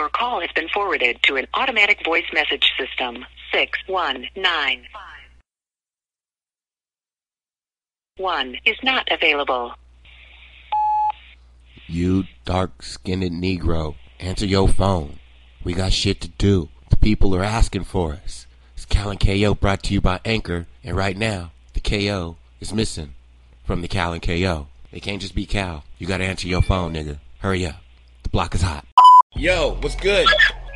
Your call has been forwarded to an automatic voice message system. 619 1 is not available. You dark skinned Negro, answer your phone. We got shit to do. The people are asking for us. It's Cal and KO brought to you by Anchor, and right now, the KO is missing from the Cal and KO. It can't just be Cal. You gotta answer your phone, nigga. Hurry up. The block is hot. Yo, what's good?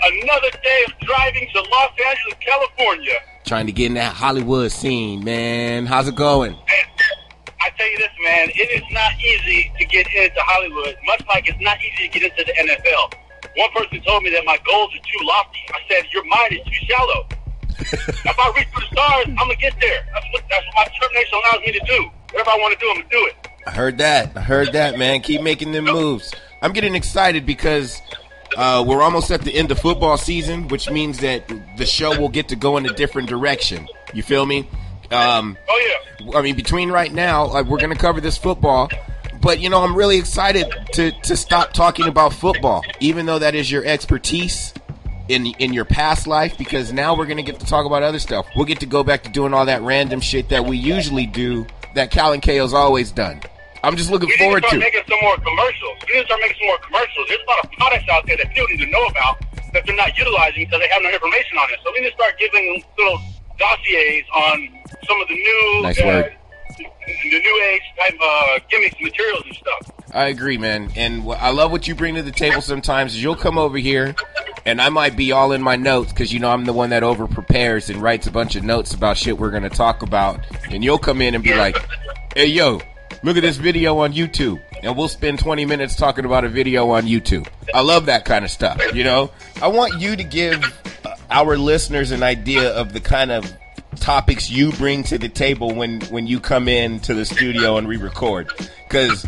Another day of driving to Los Angeles, California. Trying to get in that Hollywood scene, man. How's it going? I tell you this, man, it is not easy to get into Hollywood, much like it's not easy to get into the NFL. One person told me that my goals are too lofty. I said, your mind is too shallow. if I reach for the stars, I'm gonna get there. That's what that's what my determination allows me to do. Whatever I want to do, I'm gonna do it. I heard that. I heard that, man. Keep making them moves. I'm getting excited because uh, we're almost at the end of football season, which means that the show will get to go in a different direction. You feel me? Um, Oh yeah. I mean, between right now, like, we're going to cover this football. But you know, I'm really excited to to stop talking about football, even though that is your expertise in in your past life. Because now we're going to get to talk about other stuff. We'll get to go back to doing all that random shit that we usually do, that Cal and KO's always done. I'm just looking We need to forward start to. making some more commercials. We need to start making some more commercials. There's a lot of products out there that people need to know about that they're not utilizing because they have no information on it. So we need to start giving little dossiers on some of the new, Nice uh, the new age type uh, gimmicks, materials, and stuff. I agree, man. And I love what you bring to the table sometimes is you'll come over here and I might be all in my notes because, you know, I'm the one that over prepares and writes a bunch of notes about shit we're going to talk about. And you'll come in and be like, hey, yo, look at this video on YouTube. And we'll spend 20 minutes talking about a video on YouTube. I love that kind of stuff, you know? I want you to give uh, our listeners an idea of the kind of topics you bring to the table when when you come in to the studio and re-record because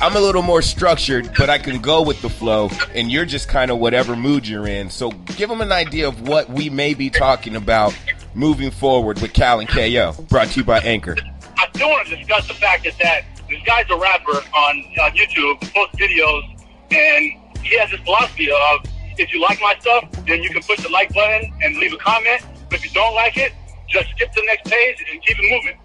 i'm a little more structured but i can go with the flow and you're just kind of whatever mood you're in so give them an idea of what we may be talking about moving forward with cal and ko brought to you by anchor I do want to discuss the fact that, that this guy's a rapper on, on YouTube, posts videos, and he has this philosophy of if you like my stuff, then you can push the like button and leave a comment. But if you don't like it, just skip to the next page and keep it moving.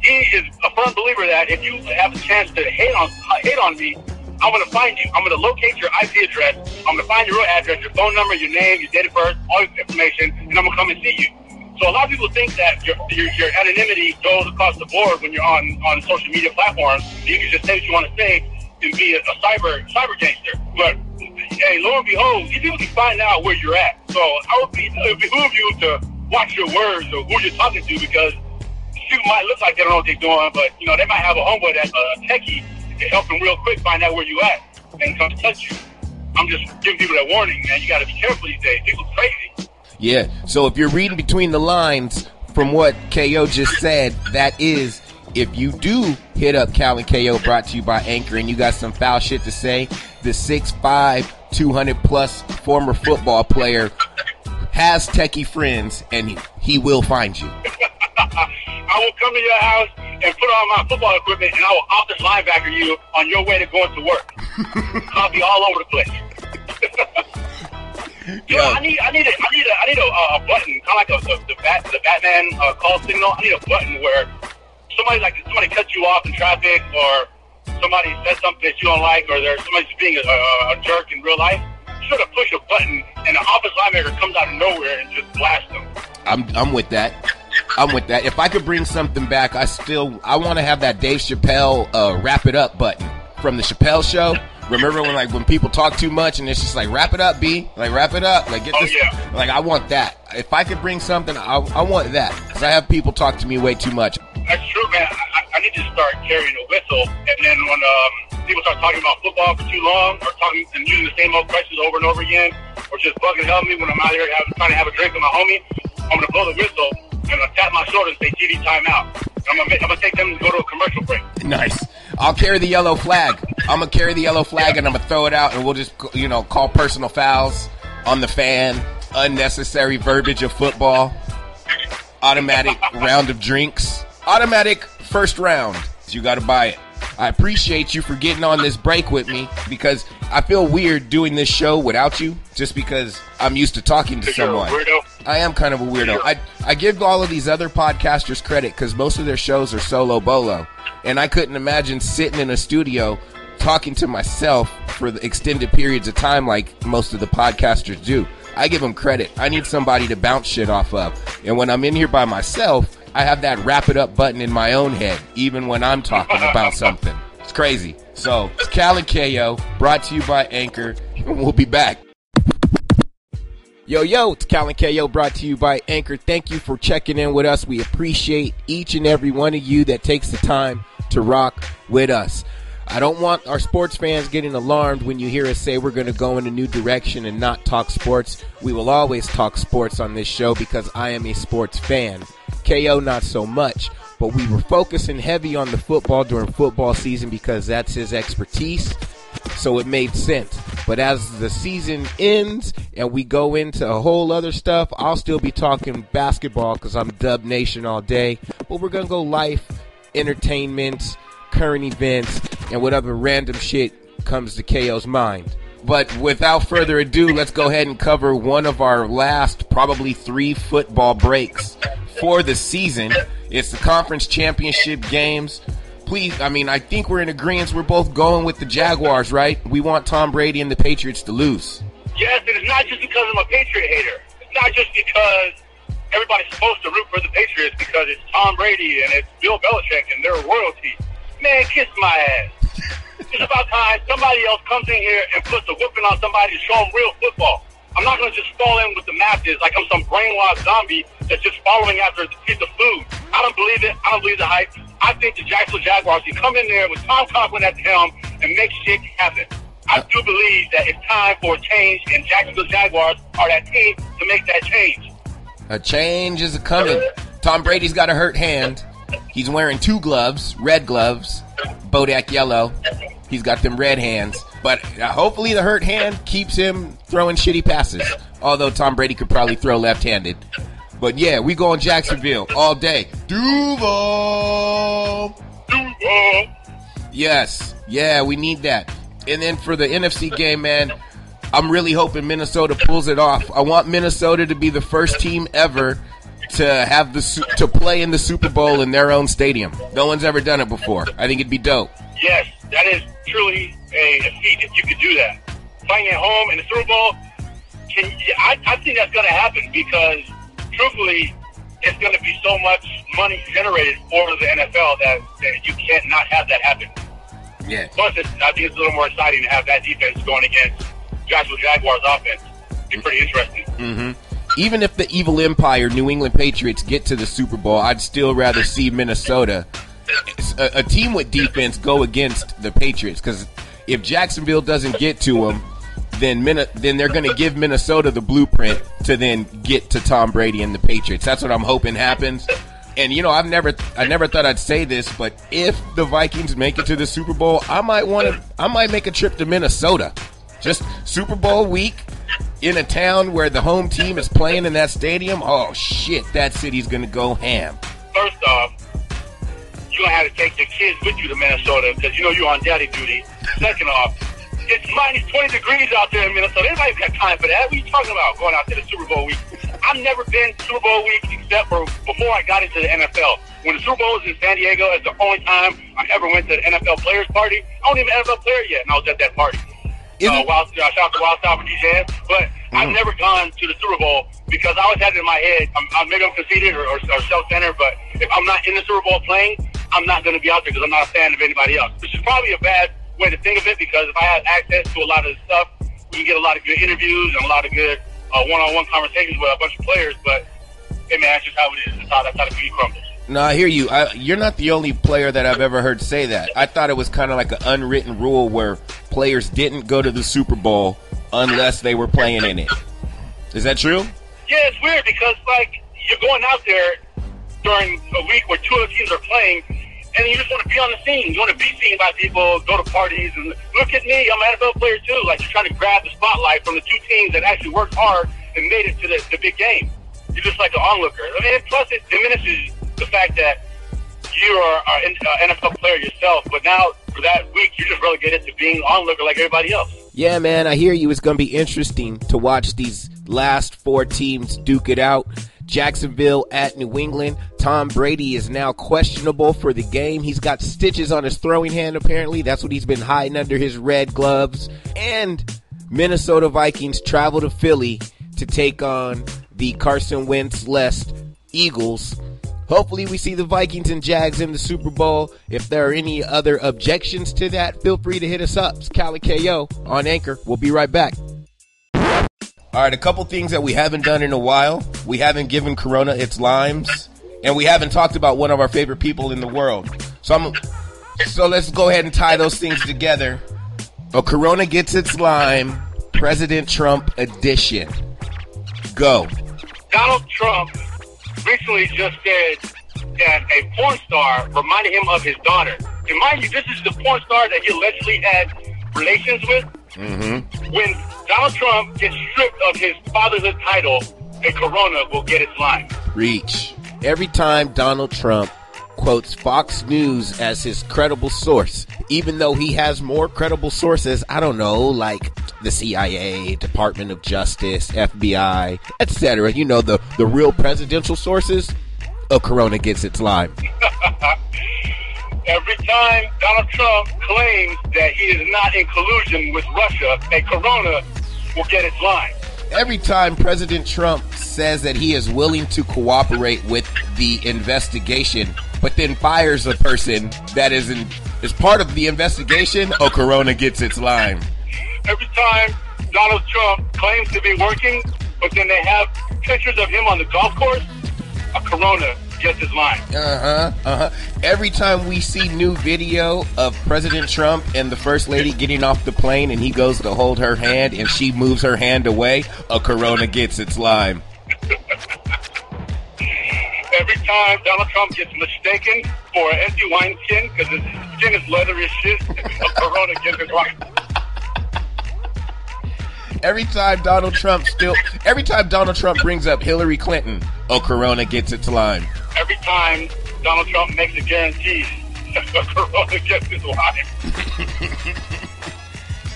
He is a firm believer that if you have a chance to hate on hate on me, I'm gonna find you. I'm gonna locate your IP address. I'm gonna find your real address, your phone number, your name, your date of birth, all your information, and I'm gonna come and see you. So a lot of people think that your, your, your anonymity goes across the board when you're on, on social media platforms. You can just say what you want to say and be a, a cyber cyber gangster. But hey, lo and behold, these people can find out where you're at. So I would be it would behoove you to watch your words or who you're talking to because people might look like they don't know what they're doing, but you know they might have a homeboy that's a techie can help them real quick find out where you at and come touch you. I'm just giving people that warning, man. You got to be careful these days. People crazy. Yeah so if you're reading between the lines from what ko just said that is if you do hit up cal and ko brought to you by anchor and you got some foul shit to say the 6'5 200 plus former football player has techie friends and he, he will find you I will come to your house and put on my football equipment, and I will office linebacker you on your way to going to work. I'll be all over the place. Yo. I need, I need, a, I need, a, I need a, uh, a button, kind of like a, the, the, bat, the Batman uh, call signal. I need a button where somebody like somebody cuts you off in traffic, or somebody says something that you don't like, or there's somebody's being a, a, a jerk in real life. You sort of push a button, and the office linebacker comes out of nowhere and just blasts them. I'm I'm with that. I'm with that. If I could bring something back, I still I want to have that Dave Chappelle uh, wrap it up button from the Chappelle show. Remember when like when people talk too much and it's just like wrap it up, B, like wrap it up, like get Oh, this. yeah. Like I want that. If I could bring something, I, I want that because I have people talk to me way too much. That's true, man. I, I- I need to start carrying a whistle, and then when um, people start talking about football for too long, or talking and using the same old questions over and over again, or just bugging help me when I'm out here having, trying to have a drink with my homie, I'm gonna blow the whistle and I'm gonna tap my shoulder and say TV timeout. I'm gonna I'm gonna take them to go to a commercial break. Nice. I'll carry the yellow flag. I'm gonna carry the yellow flag and I'm gonna throw it out, and we'll just you know call personal fouls on the fan, unnecessary verbiage of football, automatic round of drinks, automatic first round. You got to buy it. I appreciate you for getting on this break with me because I feel weird doing this show without you just because I'm used to talking to someone. I am kind of a weirdo. I, I give all of these other podcasters credit because most of their shows are solo bolo. And I couldn't imagine sitting in a studio talking to myself for the extended periods of time like most of the podcasters do. I give them credit. I need somebody to bounce shit off of. And when I'm in here by myself, I have that wrap it up button in my own head, even when I'm talking about something. It's crazy. So, it's Cal and KO, brought to you by Anchor, and we'll be back. Yo, yo, it's Cal and KO brought to you by Anchor. Thank you for checking in with us. We appreciate each and every one of you that takes the time to rock with us. I don't want our sports fans getting alarmed when you hear us say we're going to go in a new direction and not talk sports. We will always talk sports on this show because I am a sports fan. KO, not so much. But we were focusing heavy on the football during football season because that's his expertise so it made sense. But as the season ends and we go into a whole other stuff, I'll still be talking basketball because I'm Dub Nation all day. But we're gonna go life, entertainment, current events, and whatever random shit comes to KO's mind. But without further ado, let's go ahead and cover one of our last probably three football breaks for the season. It's the conference championship games please, I mean, I think we're in agreement. We're both going with the Jaguars, right? We want Tom Brady and the Patriots to lose. Yes, and it's not just because I'm a Patriot hater. It's not just because everybody's supposed to root for the Patriots because it's Tom Brady and it's Bill Belichick and they're royalty. Man, kiss my ass. it's about time somebody else comes in here and puts a whipping on somebody to show them real football. I'm not going to just fall in with the masses like I'm some brainwashed zombie that's just following after a piece of food. I don't believe it. I don't believe the hype. I think the Jacksonville Jaguars can come in there with Tom Coughlin at the helm and make shit happen. I do believe that it's time for a change, and Jacksonville Jaguars are that team to make that change. A change is coming. Tom Brady's got a hurt hand. He's wearing two gloves, red gloves, Bodak yellow. He's got them red hands. But uh, hopefully the hurt hand keeps him throwing shitty passes. Although Tom Brady could probably throw left-handed. But yeah, we go in Jacksonville all day. Duval. Duval. Yes. Yeah, we need that. And then for the NFC game, man, I'm really hoping Minnesota pulls it off. I want Minnesota to be the first team ever to have the to play in the Super Bowl in their own stadium. No one's ever done it before. I think it'd be dope. Yes, that is truly a, a feat if you could do that. Playing at home in the Super Bowl, can I, I think that's going to happen because, truthfully, it's going to be so much money generated for the NFL that, that you can't not have that happen. Yeah. Plus, it's, I think it's a little more exciting to have that defense going against Joshua Jaguars offense. It'd be pretty interesting. Mm-hmm. Even if the evil empire New England Patriots get to the Super Bowl, I'd still rather see Minnesota, a, a team with defense, go against the Patriots. Because if Jacksonville doesn't get to them, then Min- then they're going to give Minnesota the blueprint to then get to Tom Brady and the Patriots. That's what I'm hoping happens. And you know, I've never I never thought I'd say this, but if the Vikings make it to the Super Bowl, I might want to I might make a trip to Minnesota. Just Super Bowl week in a town where the home team is playing in that stadium. Oh shit, that city's going to go ham. First off, you're going to have to take your kids with you to Minnesota because you know you're on daddy duty. Second off, it's minus 20 degrees out there in Minnesota. Anybody got time for that? What are you talking about going out to the Super Bowl week? I've never been Super Bowl week except for before I got into the NFL. When the Super Bowl was in San Diego, it's the only time I ever went to the NFL players party. I wasn't even an NFL player yet, and I was at that party. Isn't- Uh, wild, uh, shout out to Wild Style DJing. But I've never gone to the Super Bowl because I always had it in my head. I'm, I'm maybe I'm conceited or, or, or self-centered, but if I'm not in the Super Bowl playing, I'm not going to be out there because I'm not a fan of anybody else. Which is probably a bad way to think of it because if I had access to a lot of the stuff, we can get a lot of good interviews and a lot of good uh, one-on-one conversations with a bunch of players. But hey, man, that's just how it is. That's how that's how the cookie crumbles. No, I hear you. I, you're not the only player that I've ever heard say that. I thought it was kind of like an unwritten rule where players didn't go to the Super Bowl unless they were playing in it. Is that true? Yeah, it's weird because like you're going out there during a week where two other teams are playing, and you just want to be on the scene. You want to be seen by people, go to parties, and look at me. I'm an NFL player too. Like you're trying to grab the spotlight from the two teams that actually worked hard and made it to the, the big game. You're just like an onlooker. I mean, plus it diminishes the fact that you are an uh, NFL player yourself, but now for that week, you're just relegated to being onlooker like everybody else. Yeah, man, I hear you. It's going to be interesting to watch these last four teams duke it out. Jacksonville at New England. Tom Brady is now questionable for the game. He's got stitches on his throwing hand, apparently. That's what he's been hiding under his red gloves. And Minnesota Vikings travel to Philly to take on the Carson Wentz less Eagles. Hopefully, we see the Vikings and Jags in the Super Bowl. If there are any other objections to that, feel free to hit us up. It's Cali KO on Anchor. We'll be right back. All right, a couple things that we haven't done in a while. We haven't given Corona its limes, and we haven't talked about one of our favorite people in the world. So I'm, so let's go ahead and tie those things together. A Corona gets its lime, President Trump edition. Go. Donald Trump recently just said that a porn star reminded him of his daughter. And mind you, this is the porn star that he allegedly had relations with. Mm-hmm. When Donald Trump gets stripped of his fatherhood title, a corona will get its line. Reach. Every time Donald Trump quotes Fox News as his credible source, even though he has more credible sources, I don't know, like the CIA, Department of Justice, FBI, etc. You know, the, the real presidential sources, a Corona gets its line. Every time Donald Trump claims that he is not in collusion with Russia, a corona will get its line. Every time President Trump says that he is willing to cooperate with the investigation, but then fires a person that is in, is part of the investigation, a Corona gets its line. Every time Donald Trump claims to be working, but then they have pictures of him on the golf course, a corona gets his line. Uh huh. Uh huh. Every time we see new video of President Trump and the First Lady getting off the plane and he goes to hold her hand and she moves her hand away, a Corona gets its lime. Every time Donald Trump gets mistaken for an empty wineskin because his skin is leathery as shit, a corona gets his line. Every time Donald Trump still, every time Donald Trump brings up Hillary Clinton, a Corona gets its line. Every time Donald Trump makes a guarantee, a corona gets his line.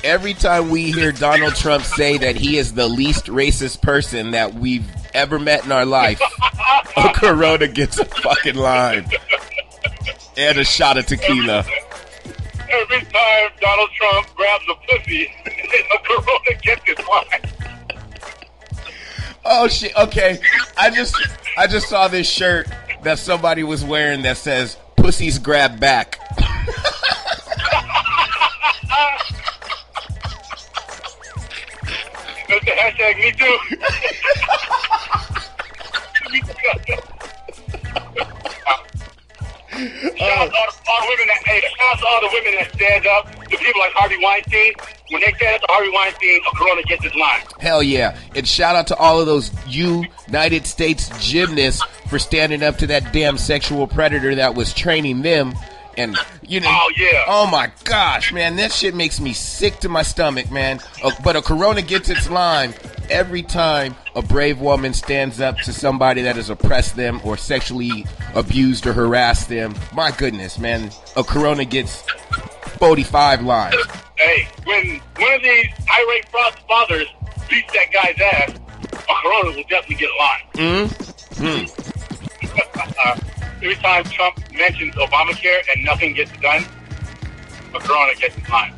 Every time we hear Donald Trump say that he is the least racist person that we've ever met in our life, a Corona gets a fucking line. And a shot of tequila. Every time Donald Trump grabs a pussy, a corona gets his line. Oh shit. Okay. I just I just saw this shirt that somebody was wearing that says "Pussies grab back." That's the hashtag me too. Shout out to all, the- all the women that, hey, shout out to all the women that stand up to people like Harvey Weinstein. When they stand up to Harvey Weinstein, a corona gets his line. Hell yeah. And shout out to all of those United States gymnasts for standing up to that damn sexual predator that was training them. And, you know. Oh, yeah. Oh my gosh, man. That shit makes me sick to my stomach, man. Uh, but a Corona gets its line every time a brave woman stands up to somebody that has oppressed them or sexually abused or harassed them. My goodness, man. A Corona gets 45 lines. Hey, when one of these irate fa- fathers beats that guy's ass, a corona will definitely get a line. Hmm. Mm? Uh, every time Trump mentions Obamacare and nothing gets done, a corona gets his line.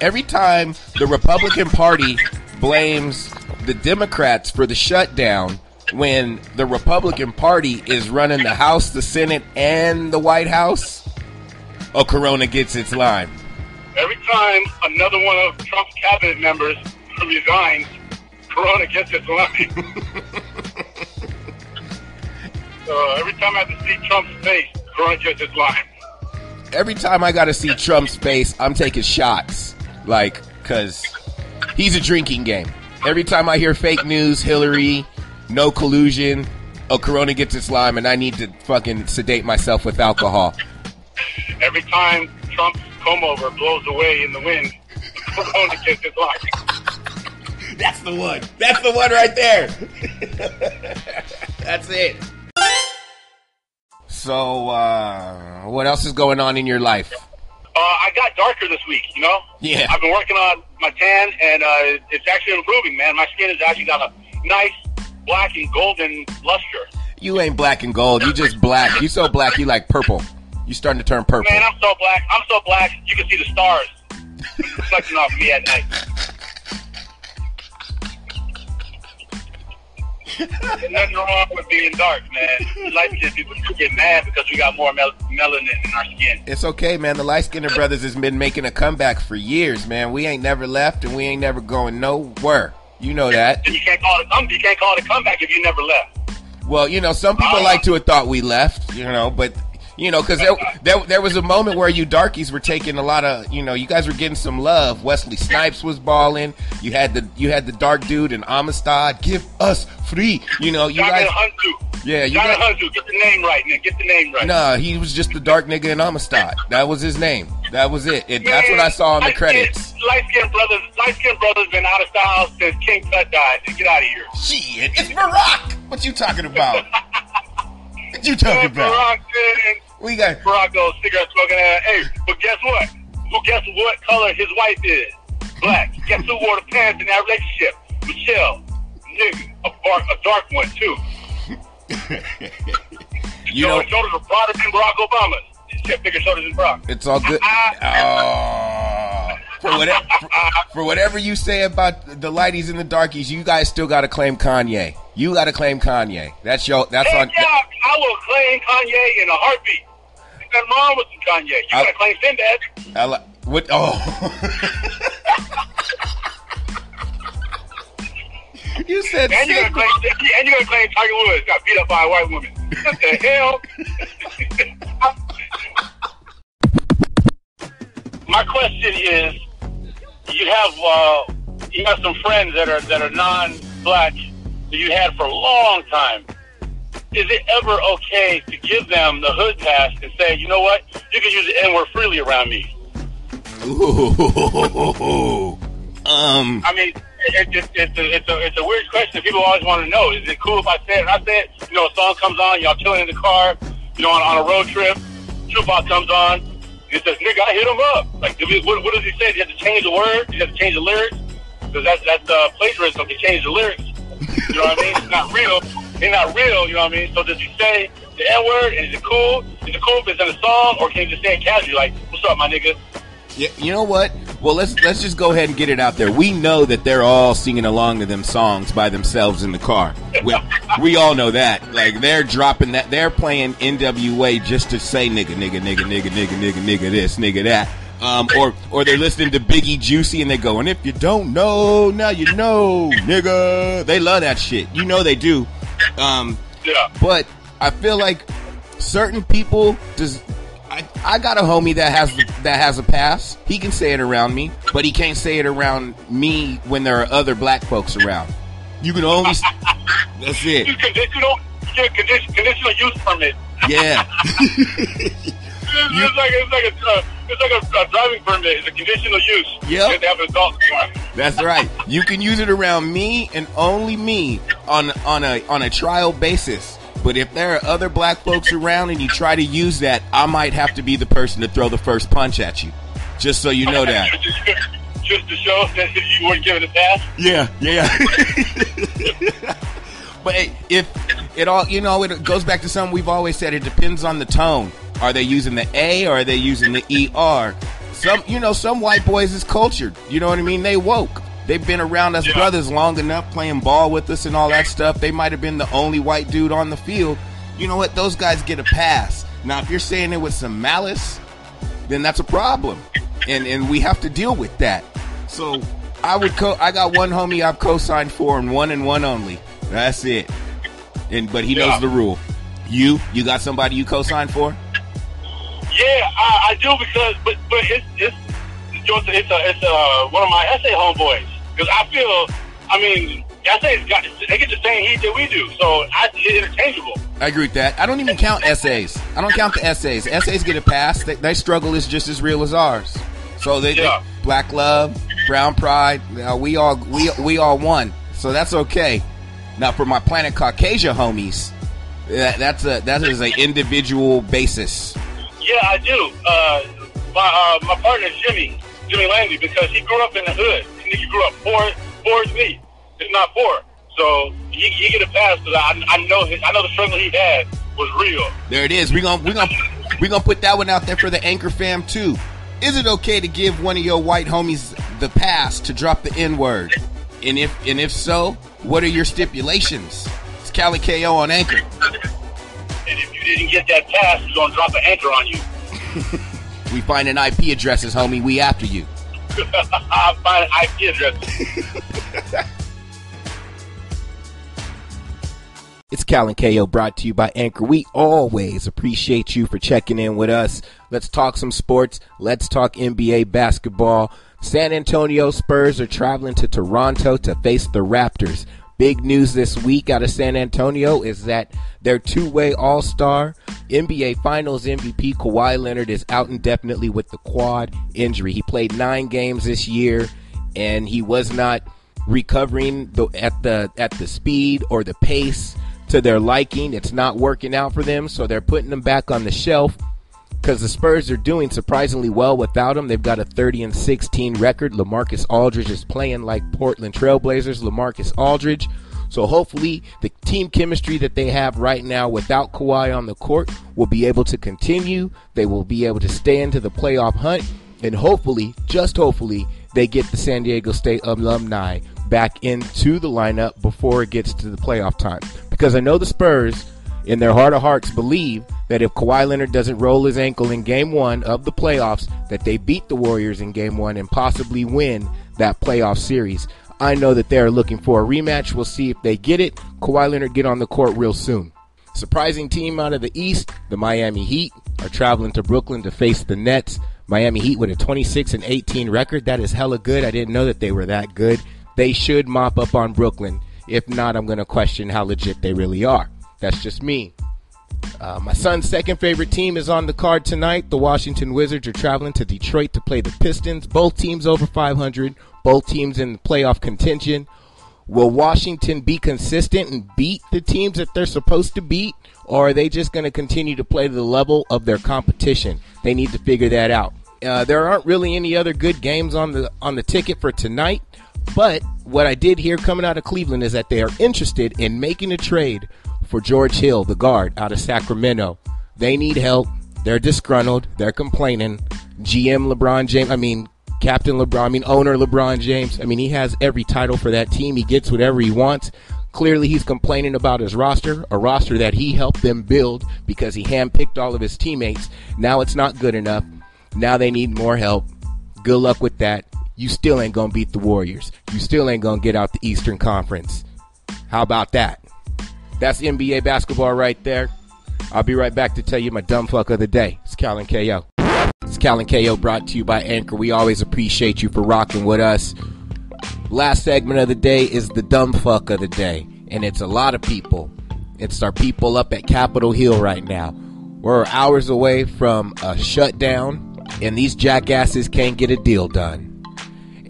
Every time the Republican Party blames the Democrats for the shutdown when the Republican Party is running the House, the Senate, and the White House, a Corona gets its line. Every time another one of Trump's cabinet members resigns, Corona gets its line. so every time I have to see Trump's face, Corona gets its line. Every time I gotta see Trump's face, I'm taking shots. Like, cause he's a drinking game. Every time I hear fake news, Hillary, no collusion, a Corona gets its lime, and I need to fucking sedate myself with alcohol. Every time Trump's comb over blows away in the wind, Corona gets its line. That's the one. That's the one right there. That's it. So, uh, what else is going on in your life? Uh, I got darker this week. You know. Yeah. I've been working on my tan, and uh, it's actually improving, man. My skin has actually got a nice black and golden luster. You ain't black and gold. You just black. You so black. You like purple. You starting to turn purple. Man, I'm so black. I'm so black. You can see the stars reflecting off me at night. There's nothing wrong with being dark, man. Light skinned people get mad because we got more mel- melanin in our skin. It's okay, man. The light skinned brothers has been making a comeback for years, man. We ain't never left and we ain't never going nowhere. You know that. And you can't call it come. You can't call it a comeback if you never left. Well, you know, some people oh. like to have thought we left, you know, but you know, because there, there, there was a moment where you darkies were taking a lot of, you know, you guys were getting some love. Wesley Snipes was balling. You had the you had the dark dude in Amistad. Give us free. You know, you Jonathan guys. Yeah, you Jonathan got. Huntu. Get the name right, man. Get the name right. Nah, he was just the dark nigga in Amistad. That was his name. That was it. it that's what I saw in the credits. Light skinned brothers, light skinned brothers been out of style since King Tut died. Get out of here. Shit, it's Barack. What you talking about? what you talking about? Barack. We got. Barack goes cigarette smoking ass. Hey, but guess what? Who guess what color his wife is? Black. guess who wore the pants in that relationship? Michelle. Nigga, a, bar, a dark one too. You know, Shoulders are broader than Barack Obama's. Except bigger shoulders than Barack. it's all good. Oh, for whatever, for, for whatever you say about the lighties and the darkies, you guys still got to claim Kanye. You got to claim Kanye. That's your. That's Hey, on. yeah, I will claim Kanye in a heartbeat. Nothing wrong with Kanye. You I- gotta claim Sinbad. I li- what? Oh. you said. And you're gonna claim and you're gonna claim Tiger Woods got beat up by a white woman. What the hell? My question is, you have uh, you have some friends that are that are non-black that you had for a long time. Is it ever okay to give them the hood pass and say, you know what, you can use the N word freely around me? Ooh. Um. I mean, it, it, it's, a, it's, a, it's a weird question. People always want to know: Is it cool if I say it? And I say it. You know, a song comes on, y'all chilling in the car, you know, on, on a road trip. Tupac comes on. He says, "Nigga, I hit him up." Like, we- what, what does he say? Do you have to change the word? Do you have to change the lyrics? Because that's that's uh, plagiarism. They change the lyrics. You know what I mean? It's not real. They're not real. You know what I mean? So does he say the N word? Is it cool? Is it cool if it's in a song, or can he just say it casually, like, "What's up, my nigga?" Yeah, you know what? Well, let's let's just go ahead and get it out there. We know that they're all singing along to them songs by themselves in the car. We, we all know that. Like they're dropping that. They're playing NWA just to say nigga, nigga, nigga, nigga, nigga, nigga, nigga, this, nigga, that. Um, or or they're listening to Biggie Juicy and they go, and if you don't know, now you know, nigga. They love that shit. You know they do. Um, Yeah. but I feel like certain people just I, I got a homie that has that has a pass. He can say it around me, but he can't say it around me when there are other black folks around. You can only That's You it. conditional, you conditional use permit. Yeah. It's, it's like it's like a uh, it's like a, a driving permit. It's a conditional use. You have to have an adult car. That's right. You can use it around me and only me on on a on a trial basis. But if there are other black folks around and you try to use that, I might have to be the person to throw the first punch at you. Just so you know that. Just to show that you weren't given a pass. Yeah, yeah. but hey, if it all, you know, it goes back to something we've always said. It depends on the tone. Are they using the A or are they using the ER? Some, you know, some white boys is cultured. You know what I mean? They woke. They've been around us Yeah. brothers long enough, playing ball with us and all that stuff. They might have been the only white dude on the field. You know what? Those guys get a pass. Now, if you're saying it with some malice, then that's a problem, and and we have to deal with that. So I would co. I got one homie I've co-signed for, and one and one only. That's it. And but he Yeah. knows the rule. You you got somebody you co-signed for? Yeah, I, I do because, but but it's it's it's a, it's, a, one of my essay homeboys because I feel, I mean, essays got they get the same heat that we do, so I it's interchangeable. I agree with that. I don't even count essays. I don't count the essays. Essays get a pass. They, their struggle is just as real as ours. So they, they- black love, brown pride. uh, we all we we all one. So that's okay. Now for my Planet Caucasia homies, that, that's a that is an individual basis. Yeah, I do. Uh, my uh, my partner Jimmy, Jimmy Langley, because he grew up in the hood. He grew up poor, poor as me, if not poor. So he, he get a pass because I, I know his, I know the struggle he had was real. There it is. We're gonna we're gonna we're gonna put that one out there for the anchor fam too. Is it okay to give one of your white homies the pass to drop the N word? And if and if so, what are your stipulations? It's Cali KO on Anchor. And if you didn't get that pass, we're gonna drop an anchor on you. We find an IP addresses, homie. We after you. I'll find an IP address. It's Cal and KO brought to you by Anchor. We always appreciate you for checking in with us. Let's talk some sports. Let's talk NBA basketball. San Antonio Spurs are traveling to Toronto to face the Raptors. Big news this week out of San Antonio is that their two-way All-Star NBA Finals MVP Kawhi Leonard is out indefinitely with the quad injury. He played 9 games this year and he was not recovering the, at the at the speed or the pace to their liking. It's not working out for them, so they're putting them back on the shelf because the Spurs are doing surprisingly well without him. They've got a 30 and 16 record. LaMarcus Aldridge is playing like Portland Trailblazers. LaMarcus Aldridge. So hopefully the team chemistry that they have right now without Kawhi on the court will be able to continue. They will be able to stay into the playoff hunt and hopefully, just hopefully, they get the San Diego State alumni back into the lineup before it gets to the playoff time. Because I know the Spurs, in their heart of hearts, believe that if Kawhi Leonard doesn't roll his ankle in game one of the playoffs, that they beat the Warriors in game one and possibly win that playoff series. I know that they're looking for a rematch. We'll see if they get it. Kawhi Leonard get on the court real soon. Surprising team out of the East, the Miami Heat, are traveling to Brooklyn to face the Nets. Miami Heat with a 26 and 18 record. That is hella good. I didn't know that they were that good. They should mop up on Brooklyn. If not, I'm going to question how legit they really are. That's just me. Uh, my son's second favorite team is on the card tonight. The Washington Wizards are traveling to Detroit to play the Pistons. Both teams over 500. Both teams in playoff contention. Will Washington be consistent and beat the teams that they're supposed to beat? Or are they just going to continue to play to the level of their competition? They need to figure that out. Uh, there aren't really any other good games on the on the ticket for tonight. But what I did hear coming out of Cleveland is that they are interested in making a trade for George Hill, the guard out of Sacramento. They need help. They're disgruntled. They're complaining. GM LeBron James, I mean, Captain LeBron, I mean, owner LeBron James. I mean, he has every title for that team. He gets whatever he wants. Clearly, he's complaining about his roster, a roster that he helped them build because he handpicked all of his teammates. Now it's not good enough. Now they need more help. Good luck with that. You still ain't going to beat the Warriors. You still ain't going to get out the Eastern Conference. How about that? That's NBA basketball right there. I'll be right back to tell you my dumb fuck of the day. It's Cal and KO. It's Cal and KO brought to you by Anchor. We always appreciate you for rocking with us. Last segment of the day is the dumb fuck of the day. And it's a lot of people. It's our people up at Capitol Hill right now. We're hours away from a shutdown, and these jackasses can't get a deal done.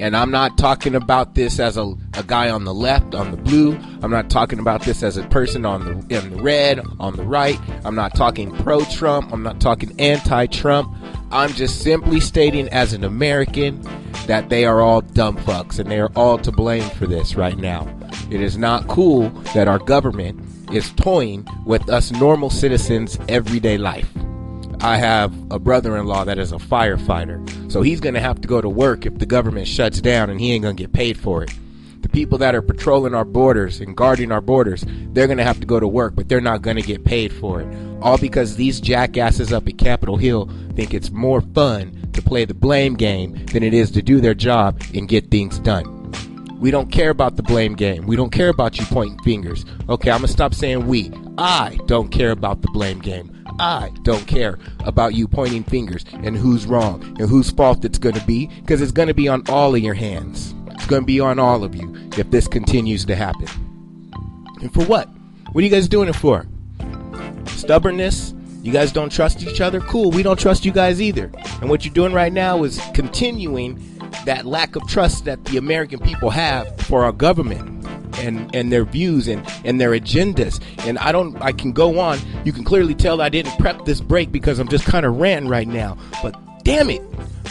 And I'm not talking about this as a, a guy on the left, on the blue. I'm not talking about this as a person on the in the red, on the right. I'm not talking pro Trump. I'm not talking anti Trump. I'm just simply stating as an American that they are all dumb fucks and they are all to blame for this right now. It is not cool that our government is toying with us normal citizens' everyday life. I have a brother in law that is a firefighter. So he's going to have to go to work if the government shuts down and he ain't going to get paid for it. The people that are patrolling our borders and guarding our borders, they're going to have to go to work, but they're not going to get paid for it. All because these jackasses up at Capitol Hill think it's more fun to play the blame game than it is to do their job and get things done. We don't care about the blame game. We don't care about you pointing fingers. Okay, I'm going to stop saying we. I don't care about the blame game. I don't care about you pointing fingers and who's wrong and whose fault it's going to be because it's going to be on all of your hands. It's going to be on all of you if this continues to happen. And for what? What are you guys doing it for? Stubbornness? You guys don't trust each other? Cool, we don't trust you guys either. And what you're doing right now is continuing that lack of trust that the American people have for our government and and their views and and their agendas and i don't i can go on you can clearly tell i didn't prep this break because i'm just kind of ranting right now but Damn it.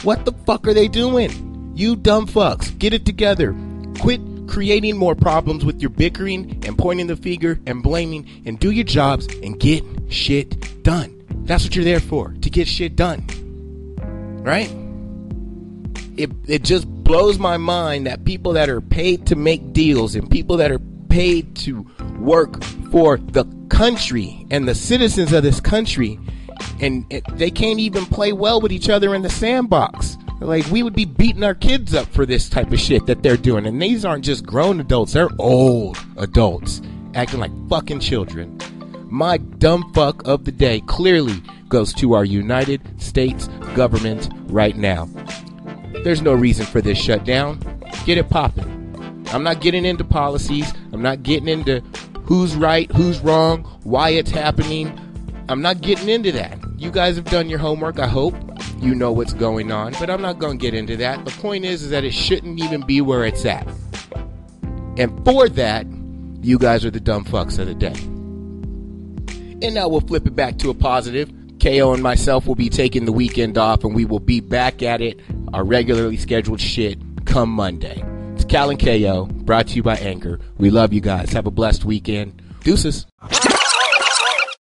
What the fuck are they doing? You dumb fucks. Get it together. Quit creating more problems with your bickering and pointing the finger and blaming and do your jobs and get shit done. That's what you're there for, to get shit done. Right? It, it just blows my mind that people that are paid to make deals and people that are paid to work for the country and the citizens of this country and it, they can't even play well with each other in the sandbox. Like we would be beating our kids up for this type of shit that they're doing, and these aren't just grown adults; they're old adults acting like fucking children. My dumb fuck of the day clearly goes to our United States government right now. There's no reason for this shutdown. Get it popping. I'm not getting into policies. I'm not getting into who's right, who's wrong, why it's happening. I'm not getting into that. You guys have done your homework, I hope. You know what's going on, but I'm not going to get into that. The point is, is that it shouldn't even be where it's at. And for that, you guys are the dumb fucks of the day. And now we'll flip it back to a positive. KO and myself will be taking the weekend off, and we will be back at it, our regularly scheduled shit, come Monday. It's Cal and KO, brought to you by Anchor. We love you guys. Have a blessed weekend. Deuces.